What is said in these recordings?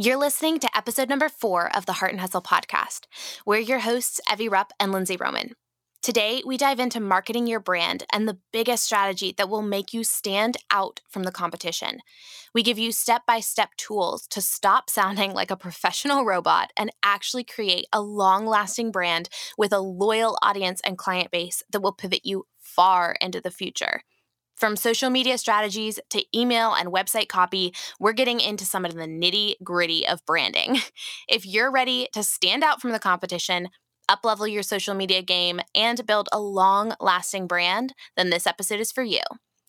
You're listening to episode number four of the Heart and Hustle podcast. We're your hosts, Evie Rupp and Lindsey Roman. Today, we dive into marketing your brand and the biggest strategy that will make you stand out from the competition. We give you step by step tools to stop sounding like a professional robot and actually create a long lasting brand with a loyal audience and client base that will pivot you far into the future. From social media strategies to email and website copy, we're getting into some of the nitty gritty of branding. If you're ready to stand out from the competition, uplevel your social media game, and build a long lasting brand, then this episode is for you.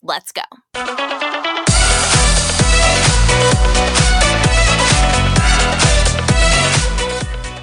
Let's go.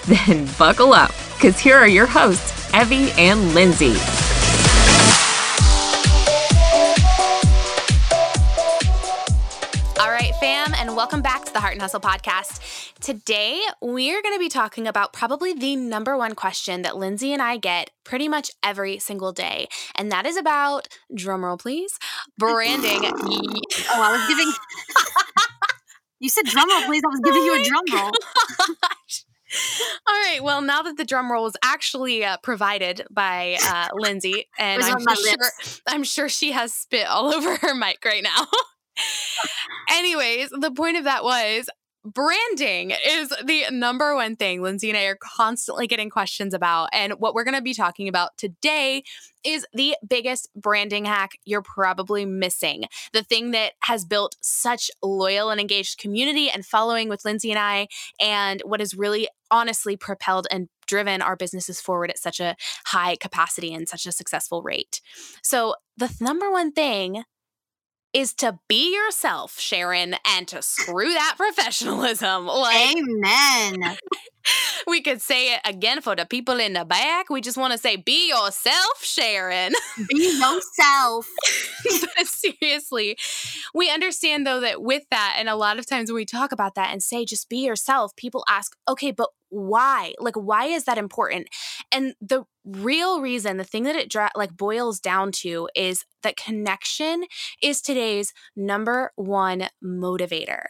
Then buckle up, because here are your hosts, Evie and Lindsey. All right, fam, and welcome back to the Heart and Hustle podcast. Today, we're going to be talking about probably the number one question that Lindsey and I get pretty much every single day, and that is about drumroll, please, branding. oh, I was giving. you said drumroll, please. I was giving you a oh drum roll. All right. Well, now that the drum roll is actually uh, provided by uh, Lindsey, and I'm sure, I'm sure she has spit all over her mic right now. Anyways, the point of that was branding is the number one thing Lindsey and I are constantly getting questions about. And what we're going to be talking about today is the biggest branding hack you're probably missing. The thing that has built such loyal and engaged community and following with Lindsey and I, and what has really honestly propelled and driven our businesses forward at such a high capacity and such a successful rate. So, the number one thing is to be yourself, Sharon, and to screw that professionalism. Like, Amen. we could say it again for the people in the back. We just want to say, be yourself, Sharon. Be yourself. seriously, we understand though that with that, and a lot of times when we talk about that and say, just be yourself, people ask, okay, but why? Like, why is that important? And the real reason, the thing that it dra- like boils down to is that connection is today's number one motivator.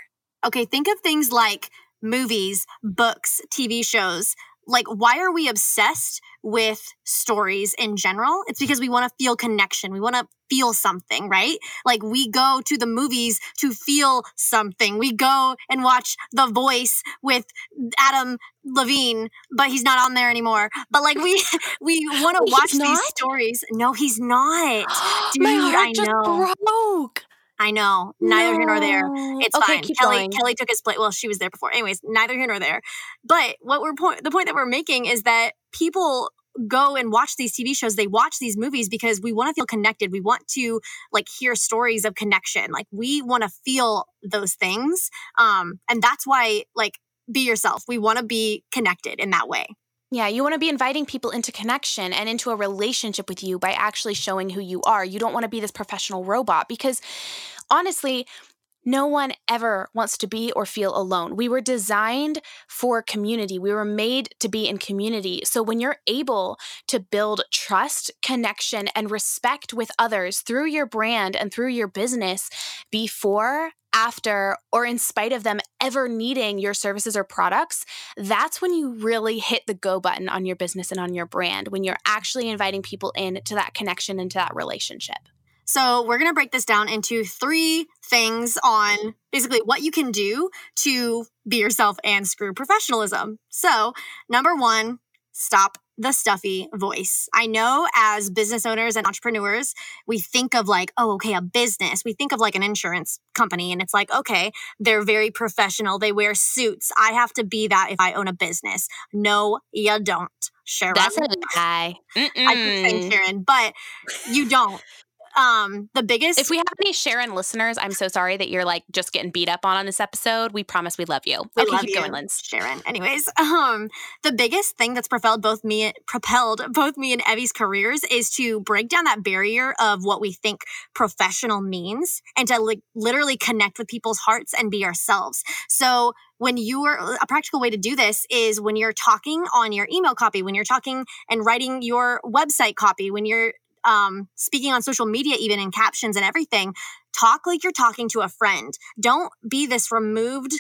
Okay, think of things like movies, books, TV shows. Like, why are we obsessed with stories in general? It's because we want to feel connection. We want to feel something, right? Like, we go to the movies to feel something. We go and watch The Voice with Adam Levine, but he's not on there anymore. But like, we we want to watch these stories. No, he's not. Dude, My heart I know. just broke. I know. Neither no. here nor there. It's okay, fine. Kelly going. Kelly took his place. Well, she was there before. Anyways, neither here nor there. But what we're point the point that we're making is that people go and watch these TV shows, they watch these movies because we want to feel connected. We want to like hear stories of connection. Like we want to feel those things. Um, and that's why like be yourself. We want to be connected in that way. Yeah, you want to be inviting people into connection and into a relationship with you by actually showing who you are. You don't want to be this professional robot because honestly, no one ever wants to be or feel alone. We were designed for community. We were made to be in community. So when you're able to build trust, connection, and respect with others through your brand and through your business before, after, or in spite of them ever needing your services or products, that's when you really hit the go button on your business and on your brand, when you're actually inviting people in to that connection and to that relationship. So, we're going to break this down into three things on basically what you can do to be yourself and screw professionalism. So, number one, stop the stuffy voice. I know as business owners and entrepreneurs, we think of like, oh, okay, a business. We think of like an insurance company, and it's like, okay, they're very professional. They wear suits. I have to be that if I own a business. No, you don't. Sharon. That's a lie. I keep saying Sharon, but you don't um, the biggest. If we have any Sharon listeners, I'm so sorry that you're like just getting beat up on on this episode. We promise we love you. We okay, love keep you, going, Linz. Sharon. Anyways, um, the biggest thing that's propelled both me propelled both me and Evie's careers is to break down that barrier of what we think professional means and to like literally connect with people's hearts and be ourselves. So when you are a practical way to do this is when you're talking on your email copy, when you're talking and writing your website copy, when you're um, speaking on social media, even in captions and everything, talk like you're talking to a friend. Don't be this removed,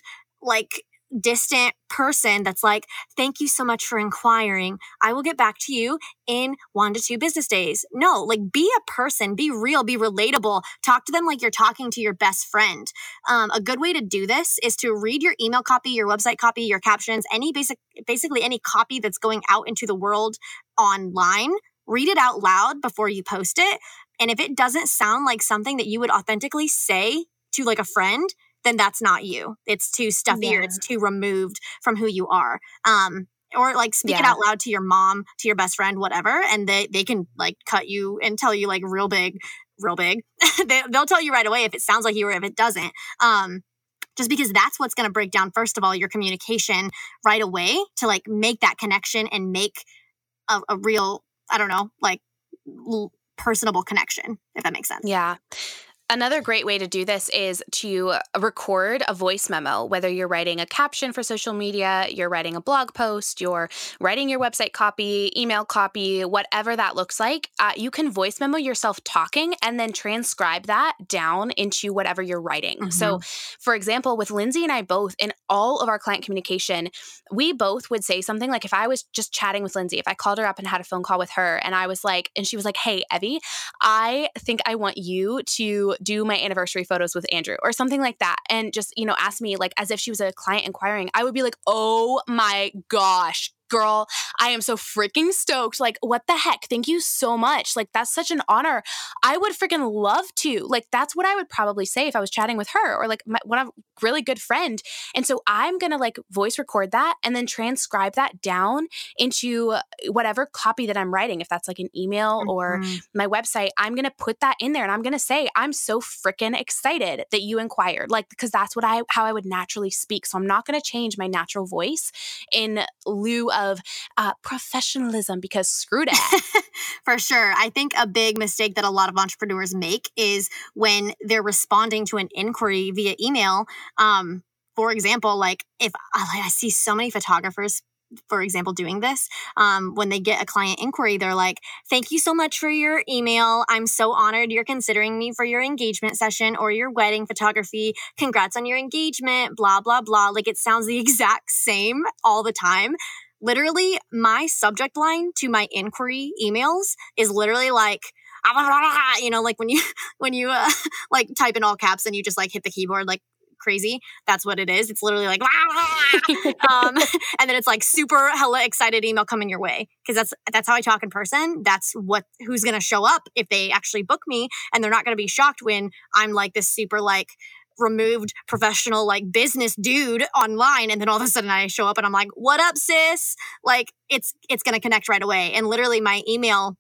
like distant person that's like, thank you so much for inquiring. I will get back to you in one to two business days. No, like be a person, be real, be relatable. Talk to them like you're talking to your best friend. Um, a good way to do this is to read your email copy, your website copy, your captions, any basic, basically any copy that's going out into the world online. Read it out loud before you post it. And if it doesn't sound like something that you would authentically say to like a friend, then that's not you. It's too stuffy yeah. or it's too removed from who you are. Um, or like speak yeah. it out loud to your mom, to your best friend, whatever, and they they can like cut you and tell you like real big, real big. they, they'll tell you right away if it sounds like you or if it doesn't. Um, just because that's what's going to break down first of all your communication right away to like make that connection and make a, a real I don't know like l- personable connection if that makes sense. Yeah. Another great way to do this is to record a voice memo, whether you're writing a caption for social media, you're writing a blog post, you're writing your website copy, email copy, whatever that looks like. Uh, you can voice memo yourself talking and then transcribe that down into whatever you're writing. Mm-hmm. So, for example, with Lindsey and I both, in all of our client communication, we both would say something like if I was just chatting with Lindsey, if I called her up and had a phone call with her, and I was like, and she was like, hey, Evie, I think I want you to do my anniversary photos with Andrew or something like that and just, you know, ask me like as if she was a client inquiring, I would be like, oh my gosh, girl, I am so freaking stoked. Like, what the heck? Thank you so much. Like, that's such an honor. I would freaking love to. Like, that's what I would probably say if I was chatting with her or like my, one of really good friend. And so I'm gonna like voice record that and then transcribe that down into whatever copy that I'm writing. If that's like an email mm-hmm. or my website, I'm gonna put that in there and I'm gonna say, I'm so freaking excited that you inquired. Like, because that's what I how I would naturally speak. So I'm not gonna change my natural voice in lieu of of uh, professionalism because screw that. For sure. I think a big mistake that a lot of entrepreneurs make is when they're responding to an inquiry via email. Um, for example, like if I see so many photographers for example, doing this, um, when they get a client inquiry, they're like, Thank you so much for your email. I'm so honored you're considering me for your engagement session or your wedding photography. Congrats on your engagement, blah, blah, blah. Like it sounds the exact same all the time. Literally, my subject line to my inquiry emails is literally like, you know, like when you, when you, uh, like type in all caps and you just like hit the keyboard, like crazy. That's what it is. It's literally like, um, and then it's like super hella excited email coming your way because that's that's how I talk in person. That's what who's gonna show up if they actually book me, and they're not gonna be shocked when I'm like this super like removed professional like business dude online and then all of a sudden I show up and I'm like what up sis like it's it's going to connect right away and literally my email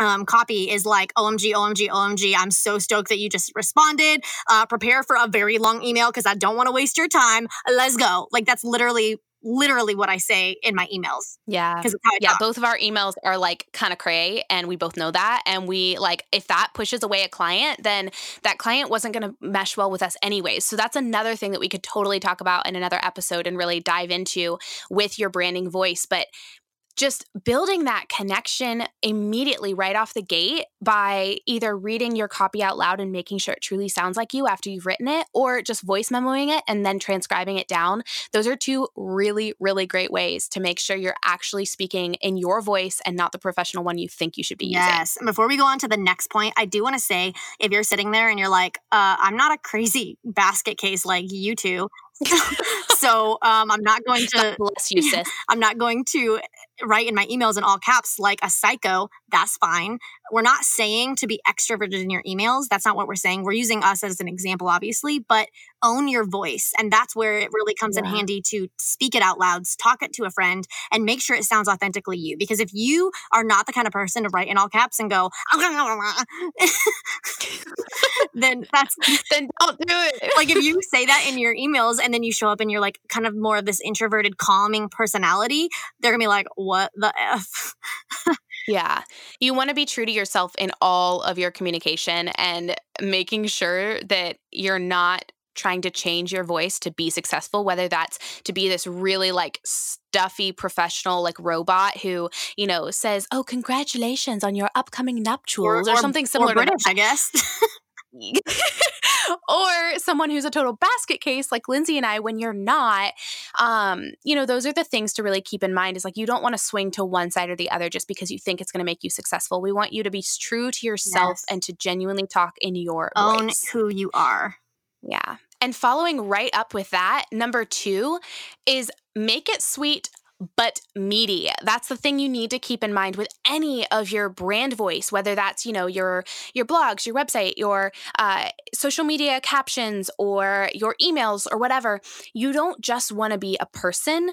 um, copy is like OMG, OMG, OMG. I'm so stoked that you just responded. Uh, prepare for a very long email because I don't want to waste your time. Let's go. Like that's literally literally what I say in my emails. Yeah. Yeah, talk. both of our emails are like kind of cray and we both know that. And we like if that pushes away a client, then that client wasn't gonna mesh well with us anyways. So that's another thing that we could totally talk about in another episode and really dive into with your branding voice. But just building that connection immediately right off the gate by either reading your copy out loud and making sure it truly sounds like you after you've written it, or just voice memoing it and then transcribing it down. Those are two really, really great ways to make sure you're actually speaking in your voice and not the professional one you think you should be yes. using. Yes. And before we go on to the next point, I do want to say if you're sitting there and you're like, uh, I'm not a crazy basket case like you two, so um, I'm not going to God bless you, sis. I'm not going to write in my emails in all caps like a psycho, that's fine. We're not saying to be extroverted in your emails. That's not what we're saying. We're using us as an example, obviously, but own your voice. And that's where it really comes yeah. in handy to speak it out loud, talk it to a friend, and make sure it sounds authentically you. Because if you are not the kind of person to write in all caps and go, then that's then don't do it. like if you say that in your emails and then you show up and you're like kind of more of this introverted, calming personality, they're gonna be like, what the F? yeah. You want to be true to yourself in all of your communication and making sure that you're not trying to change your voice to be successful whether that's to be this really like stuffy professional like robot who you know says oh congratulations on your upcoming nuptials or, or, or something similar or british i guess or someone who's a total basket case like Lindsey and I when you're not um you know those are the things to really keep in mind is like you don't want to swing to one side or the other just because you think it's going to make you successful we want you to be true to yourself yes. and to genuinely talk in your own voice. who you are yeah and following right up with that number 2 is make it sweet but meaty. That's the thing you need to keep in mind with any of your brand voice, whether that's you know your your blogs, your website, your uh, social media captions, or your emails, or whatever. You don't just want to be a person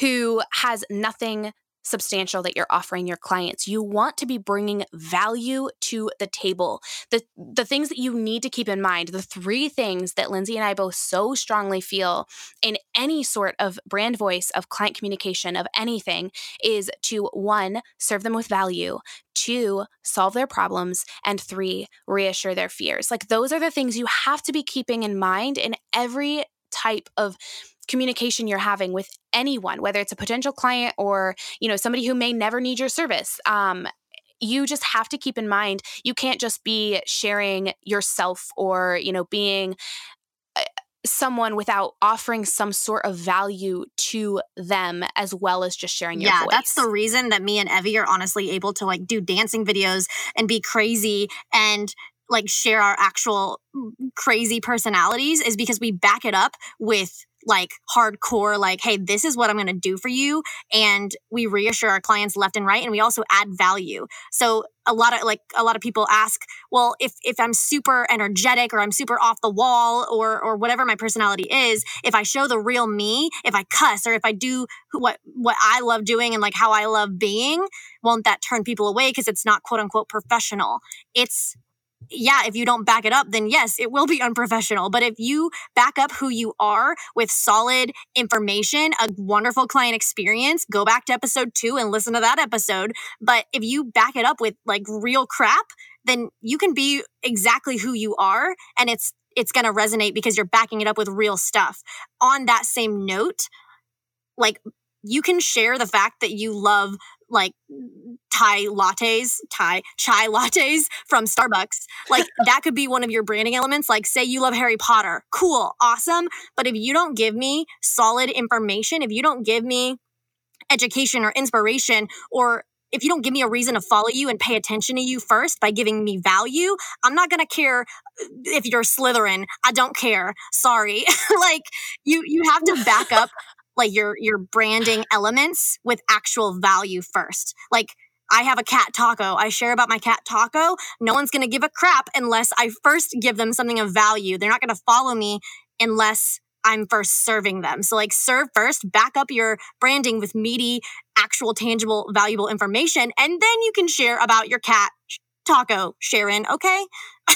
who has nothing substantial that you're offering your clients. You want to be bringing value to the table. The the things that you need to keep in mind, the three things that Lindsey and I both so strongly feel in any sort of brand voice of client communication of anything is to one, serve them with value, two, solve their problems, and three, reassure their fears. Like those are the things you have to be keeping in mind in every type of communication you're having with anyone whether it's a potential client or you know somebody who may never need your service um, you just have to keep in mind you can't just be sharing yourself or you know being uh, someone without offering some sort of value to them as well as just sharing your yeah voice. that's the reason that me and evie are honestly able to like do dancing videos and be crazy and like share our actual mm, crazy personalities is because we back it up with like hardcore like hey this is what i'm going to do for you and we reassure our clients left and right and we also add value. So a lot of like a lot of people ask well if if i'm super energetic or i'm super off the wall or or whatever my personality is if i show the real me if i cuss or if i do what what i love doing and like how i love being won't that turn people away because it's not quote unquote professional? It's yeah, if you don't back it up, then yes, it will be unprofessional. But if you back up who you are with solid information, a wonderful client experience, go back to episode two and listen to that episode. But if you back it up with like real crap, then you can be exactly who you are and it's it's going to resonate because you're backing it up with real stuff. On that same note, like you can share the fact that you love like Thai lattes, Thai chai lattes from Starbucks. Like that could be one of your branding elements. Like say you love Harry Potter. Cool, awesome. But if you don't give me solid information, if you don't give me education or inspiration or if you don't give me a reason to follow you and pay attention to you first by giving me value, I'm not going to care uh, if you're Slytherin. I don't care. Sorry. like you you have to back up like your your branding elements with actual value first. Like I have a cat taco. I share about my cat taco. No one's going to give a crap unless I first give them something of value. They're not going to follow me unless I'm first serving them. So like serve first, back up your branding with meaty, actual, tangible, valuable information, and then you can share about your cat taco, Sharon, okay?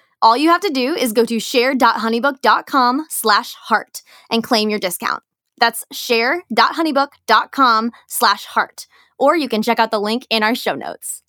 All you have to do is go to share.honeybook.com slash heart and claim your discount. That's share.honeybook.com slash heart. Or you can check out the link in our show notes.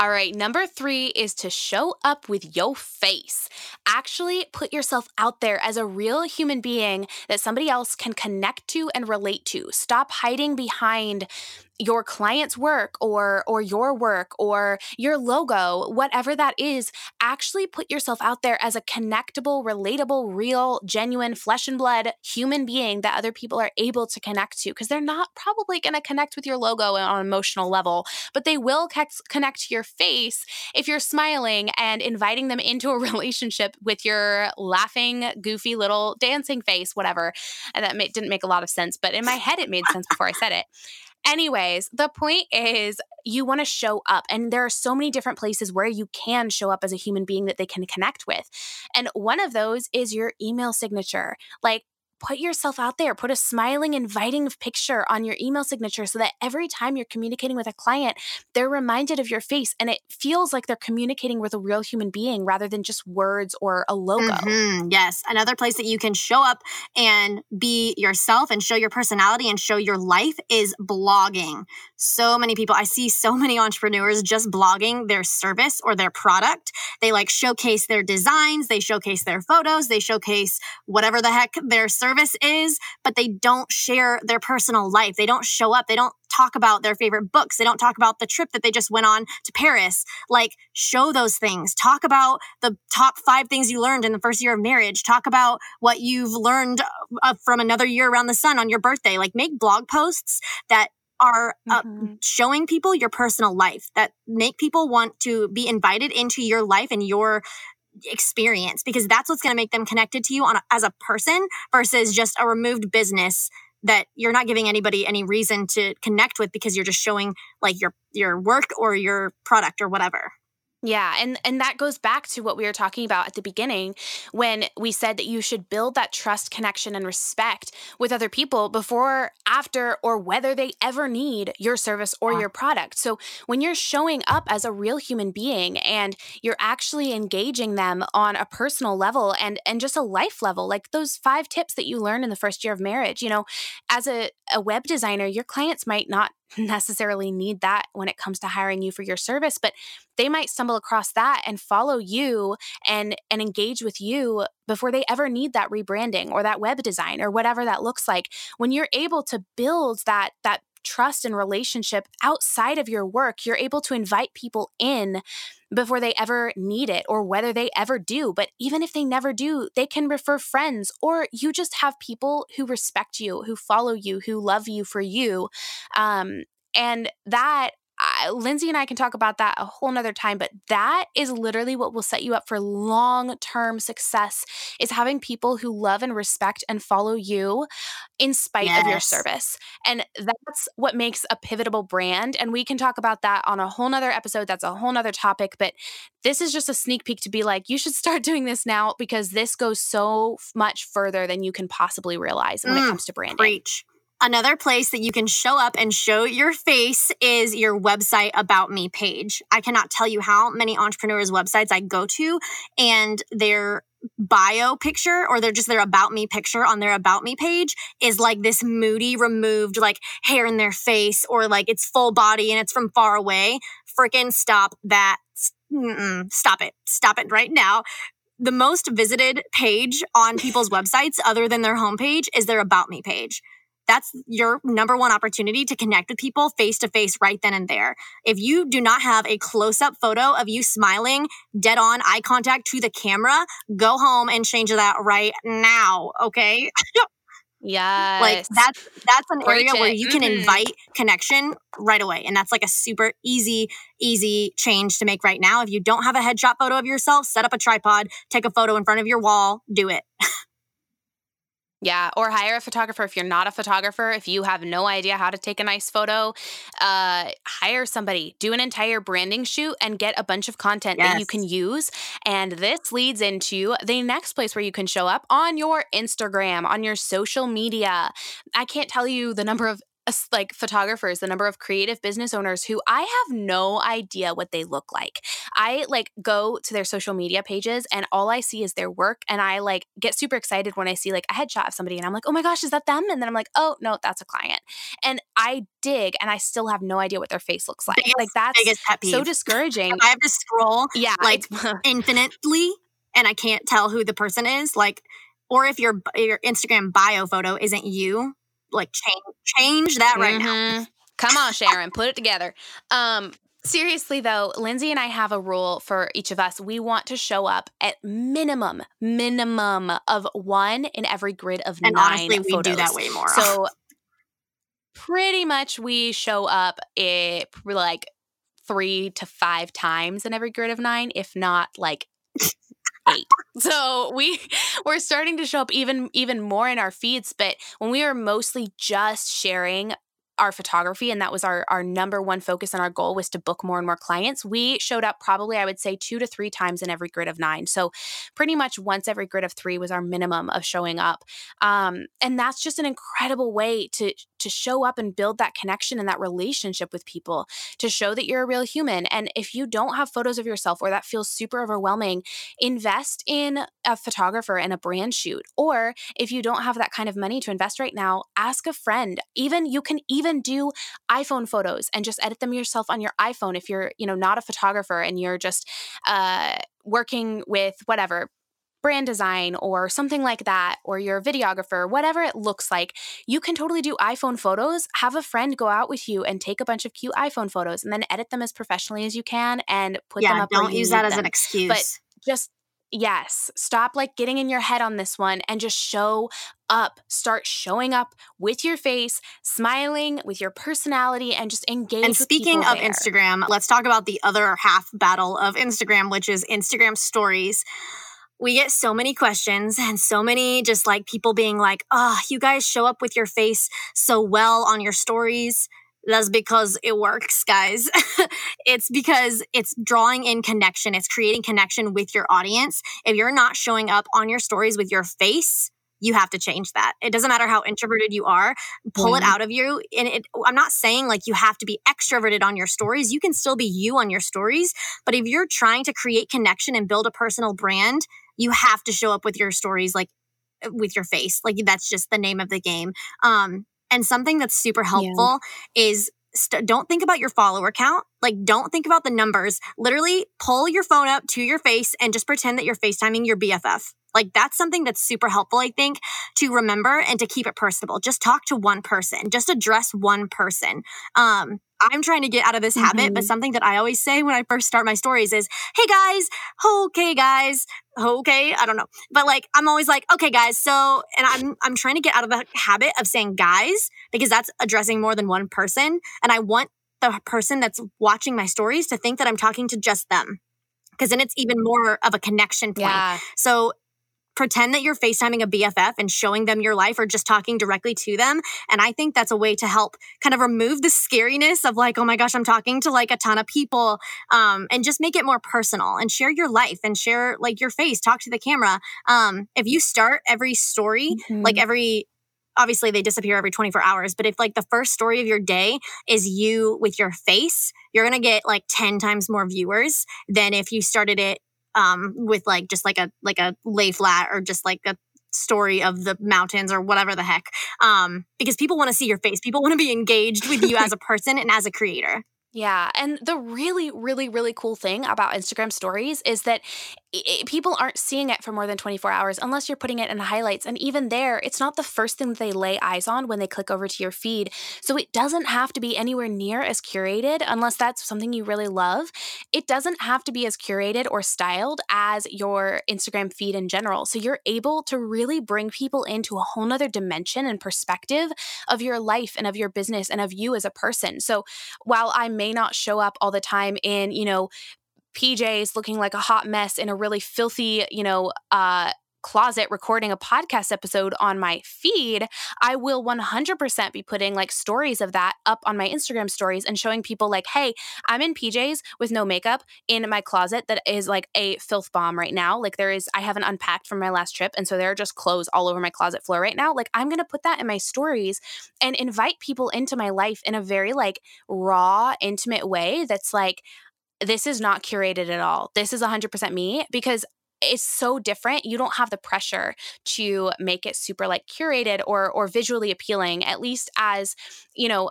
All right, number three is to show up with your face. Actually, put yourself out there as a real human being that somebody else can connect to and relate to. Stop hiding behind your client's work or or your work or your logo whatever that is actually put yourself out there as a connectable relatable real genuine flesh and blood human being that other people are able to connect to because they're not probably going to connect with your logo on an emotional level but they will connect to your face if you're smiling and inviting them into a relationship with your laughing goofy little dancing face whatever. And that didn't make a lot of sense but in my head it made sense before i said it Anyways, the point is you want to show up, and there are so many different places where you can show up as a human being that they can connect with. And one of those is your email signature. Like, put yourself out there, put a smiling, inviting picture on your email signature so that every time you're communicating with a client, they're reminded of your face and it feels like they're communicating with a real human being rather than just words or a logo. Mm-hmm. Yes. Another place that you can show up and be yourself and show your personality and show your life is blogging. So many people, I see so many entrepreneurs just blogging their service or their product. They like showcase their designs, they showcase their photos, they showcase whatever the heck their service is, but they don't share their personal life. They don't show up. They don't talk about their favorite books. They don't talk about the trip that they just went on to Paris. Like, show those things. Talk about the top five things you learned in the first year of marriage. Talk about what you've learned uh, from another year around the sun on your birthday. Like, make blog posts that are uh, mm-hmm. showing people your personal life that make people want to be invited into your life and your experience because that's what's going to make them connected to you on a, as a person versus just a removed business that you're not giving anybody any reason to connect with because you're just showing like your your work or your product or whatever. Yeah, and and that goes back to what we were talking about at the beginning when we said that you should build that trust, connection and respect with other people before, after or whether they ever need your service or yeah. your product. So when you're showing up as a real human being and you're actually engaging them on a personal level and and just a life level, like those five tips that you learn in the first year of marriage, you know, as a a web designer, your clients might not necessarily need that when it comes to hiring you for your service but they might stumble across that and follow you and and engage with you before they ever need that rebranding or that web design or whatever that looks like. When you're able to build that that trust and relationship outside of your work you're able to invite people in before they ever need it or whether they ever do. But even if they never do, they can refer friends or you just have people who respect you, who follow you, who love you for you. Um, and that I, Lindsey and I can talk about that a whole nother time, but that is literally what will set you up for long term success is having people who love and respect and follow you in spite yes. of your service. And that's what makes a pivotable brand. And we can talk about that on a whole nother episode. That's a whole nother topic. But this is just a sneak peek to be like, you should start doing this now because this goes so much further than you can possibly realize when mm, it comes to branding. Preach. Another place that you can show up and show your face is your website about me page. I cannot tell you how many entrepreneurs' websites I go to and their bio picture or they're just their about me picture on their about me page is like this moody removed like hair in their face or like it's full body and it's from far away freaking stop that Mm-mm. stop it stop it right now the most visited page on people's websites other than their homepage is their about me page that's your number one opportunity to connect with people face to face right then and there. If you do not have a close up photo of you smiling, dead on eye contact to the camera, go home and change that right now. Okay. Yeah. Like that's that's an area where you can Mhm. invite connection right away. And that's like a super easy, easy change to make right now. If you don't have a headshot photo of yourself, set up a tripod, take a photo in front of your wall, do it. Yeah, or hire a photographer if you're not a photographer. If you have no idea how to take a nice photo, uh, hire somebody, do an entire branding shoot, and get a bunch of content that you can use. And this leads into the next place where you can show up on your Instagram, on your social media. I can't tell you the number of like photographers, the number of creative business owners who I have no idea what they look like. I like go to their social media pages and all I see is their work and I like get super excited when I see like a headshot of somebody and I'm like, "Oh my gosh, is that them?" And then I'm like, "Oh, no, that's a client." And I dig and I still have no idea what their face looks like. Biggest- like that's Biggest pet peeve. so discouraging. If I have to scroll yeah, like, infinitely and I can't tell who the person is, like, or if your your Instagram bio photo isn't you, like change change that right now. Mhm. Come on, Sharon, put it together. Um, seriously though, Lindsey and I have a rule for each of us. We want to show up at minimum, minimum of one in every grid of And nine honestly, we photos. do that way more. So pretty much we show up it like three to five times in every grid of nine, if not like eight. So we we're starting to show up even even more in our feeds, but when we were mostly just sharing our photography and that was our our number one focus and our goal was to book more and more clients. We showed up probably i would say two to three times in every grid of nine. So pretty much once every grid of three was our minimum of showing up. Um, and that's just an incredible way to to show up and build that connection and that relationship with people to show that you're a real human. And if you don't have photos of yourself or that feels super overwhelming invest in a photographer and a brand shoot. Or if you don't have that kind of money to invest right now ask a friend. Even you can even do iphone photos and just edit them yourself on your iphone if you're you know not a photographer and you're just uh, working with whatever brand design or something like that, or you're a videographer, whatever it looks like, you can totally do iPhone photos. Have a friend go out with you and take a bunch of cute iPhone photos and then edit them as professionally as you can and put them up. don't use that as them. an excuse. But just yes stop like getting in your head on this one and just show up start showing up with your face smiling with your personality and just engage and speaking of there. Instagram, let's talk about the other half battle of Instagram, which is Instagram stories. We get so many questions and so many just like people being like, oh, you guys show up with your face so well on your stories. That's because it works, guys. it's because it's drawing in connection. It's creating connection with your audience. If you're not showing up on your stories with your face, you have to change that. It doesn't matter how introverted you are, pull it out of you. And it, I'm not saying like you have to be extroverted on your stories. You can still be you on your stories. But if you're trying to create connection and build a personal brand, you have to show up with your stories like with your face. Like that's just the name of the game. Um, and something that's super helpful is st- don't think about your follower count. Like, don't think about the numbers. Literally, pull your phone up to your face and just pretend that you're FaceTiming your BFF. Like, that's something that's super helpful, I think, to remember and to keep it personable. Just talk to one person, just address one person. Um, I'm trying to get out of this habit, but mm-hmm. something that I always say when I first start my stories is, hey guys, okay guys, okay, I don't know. But like I'm always like, okay guys, so and I'm I'm trying to get out of the habit of saying guys because that's addressing more than one person. And I want the person that's watching my stories to think that I'm talking to just them. Because then it's even more of a connection point. yeah So pretend that you're FaceTiming a BFF and showing them your life or just talking directly to them. And I think that's a way to help kind of remove the scariness of like, oh my gosh, I'm talking to like a ton of people um, and just make it more personal and share your life and share like your face, talk to the camera. Um, if you start every story, like every, obviously they disappear every 24 hours, but if like the first story of your day is you with your face, you're going to get like 10 times more viewers than if you started it um, with like just like a like a lay flat or just like a story of the mountains or whatever the heck um because people want to see your face people want to be engaged with you as a person and as a creator Yeah. And the really, really, really cool thing about Instagram stories is that it, people aren't seeing it for more than 24 hours unless you're putting it in highlights. And even there, it's not the first thing that they lay eyes on when they click over to your feed. So it doesn't have to be anywhere near as curated unless that's something you really love. It doesn't have to be as curated or styled as your Instagram feed in general. So you're able to really bring people into a whole nother dimension and perspective of your life and of your business and of you as a person. So while I may not show up all the time in, you know, PJs looking like a hot mess in a really filthy, you know, uh, closet recording a podcast episode on my feed, I will 100% be putting like stories of that up on my Instagram stories and showing people like, hey, I'm in PJs with no makeup in my closet that is like a filth bomb right now. Like there is, I haven't unpacked from my last trip. And so there are just clothes all over my closet floor right now. Like I'm going to put that in my stories and invite people into my life in a very like raw, intimate way that's like, this is not curated at all. This is 100% me because it's so different. You don't have the pressure to make it super like curated or or visually appealing. At least as, you know,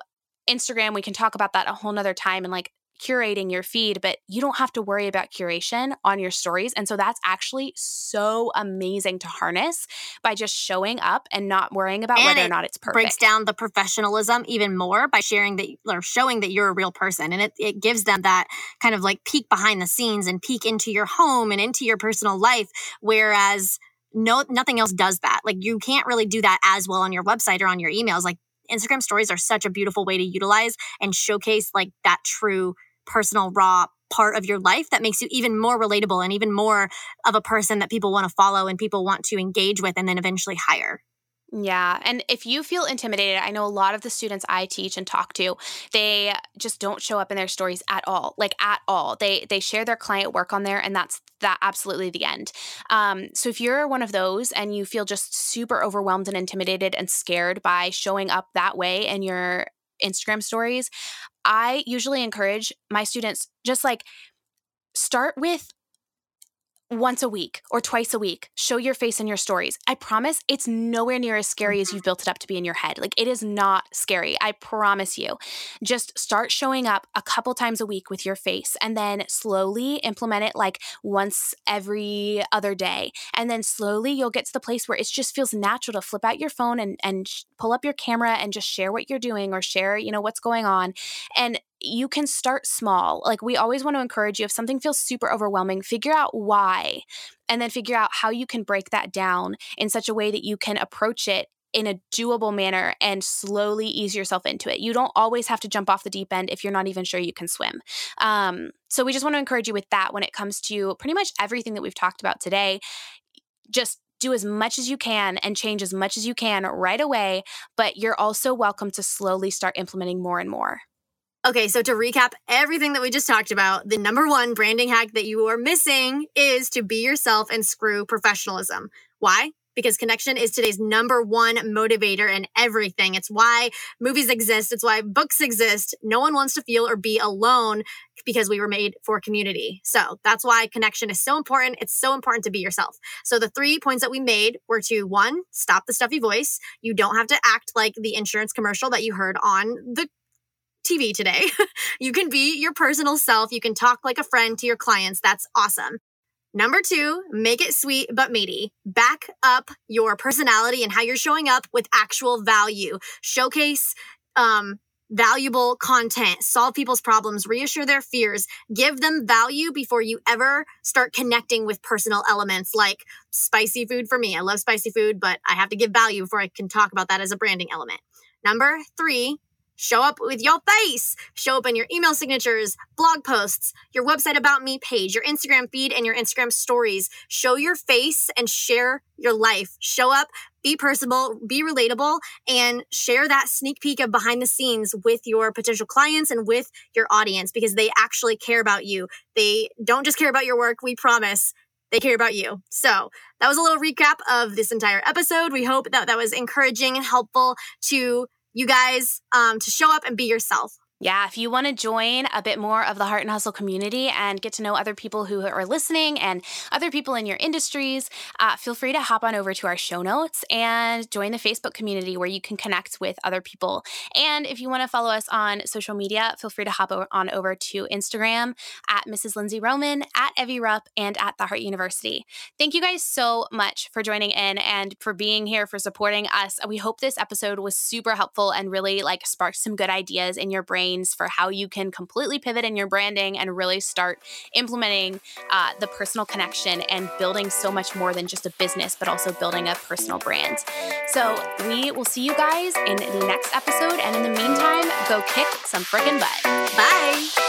Instagram, we can talk about that a whole nother time and like curating your feed, but you don't have to worry about curation on your stories. And so that's actually so amazing to harness by just showing up and not worrying about and whether or not it's perfect. Breaks down the professionalism even more by sharing that or showing that you're a real person. And it, it gives them that kind of like peek behind the scenes and peek into your home and into your personal life. Whereas no nothing else does that. Like you can't really do that as well on your website or on your emails. Like Instagram stories are such a beautiful way to utilize and showcase like that true personal, raw part of your life that makes you even more relatable and even more of a person that people want to follow and people want to engage with and then eventually hire. Yeah. And if you feel intimidated, I know a lot of the students I teach and talk to, they just don't show up in their stories at all. Like at all. They they share their client work on there and that's that absolutely the end. Um, so if you're one of those and you feel just super overwhelmed and intimidated and scared by showing up that way in your Instagram stories, I usually encourage my students just like start with once a week or twice a week. Show your face in your stories. I promise it's nowhere near as scary as mm-hmm. you've built it up to be in your head. Like it is not scary. I promise you. Just start showing up a couple times a week with your face and then slowly implement it like once every other day. And then slowly you'll get to the place where it just feels natural to flip out your phone and and pull up your camera and just share what you're doing or share, you know, what's going on. And you can start small. Like we always want to encourage you if something feels super overwhelming, figure out why and then figure out how you can break that down in such a way that you can approach it in a doable manner and slowly ease yourself into it. You don't always have to jump off the deep end if you're not even sure you can swim. Um, so we just want to encourage you with that when it comes to pretty much everything that we've talked about today. Just do as much as you can and change as much as you can right away, but you're also welcome to slowly start implementing more and more. Okay, so to recap everything that we just talked about, the number one branding hack that you are missing is to be yourself and screw professionalism. Why? Because connection is today's number one motivator in everything. It's why movies exist. It's why books exist. No one wants to feel or be alone because we were made for community. So that's why connection is so important. It's so important to be yourself. So the three points that we made were to one, stop the stuffy voice. You don't have to act like the insurance commercial that you heard on the TV today. you can be your personal self. You can talk like a friend to your clients. That's awesome. Number two, make it sweet but meaty. Back up your personality and how you're showing up with actual value. Showcase um, valuable content, solve people's problems, reassure their fears, give them value before you ever start connecting with personal elements like spicy food for me. I love spicy food, but I have to give value before I can talk about that as a branding element. Number three, Show up with your face. Show up in your email signatures, blog posts, your website about me page, your Instagram feed, and your Instagram stories. Show your face and share your life. Show up, be personable, be relatable, and share that sneak peek of behind the scenes with your potential clients and with your audience because they actually care about you. They don't just care about your work, we promise they care about you. So that was a little recap of this entire episode. We hope that that was encouraging and helpful to you guys um, to show up and be yourself. Yeah, if you want to join a bit more of the Heart and Hustle community and get to know other people who are listening and other people in your industries, uh, feel free to hop on over to our show notes and join the Facebook community where you can connect with other people. And if you want to follow us on social media, feel free to hop on over to Instagram at Mrs. Lindsey Roman, at Evie Rupp, and at the Heart University. Thank you guys so much for joining in and for being here, for supporting us. We hope this episode was super helpful and really like sparked some good ideas in your brain for how you can completely pivot in your branding and really start implementing uh, the personal connection and building so much more than just a business, but also building a personal brand. So we will see you guys in the next episode. And in the meantime, go kick some freaking butt. Bye.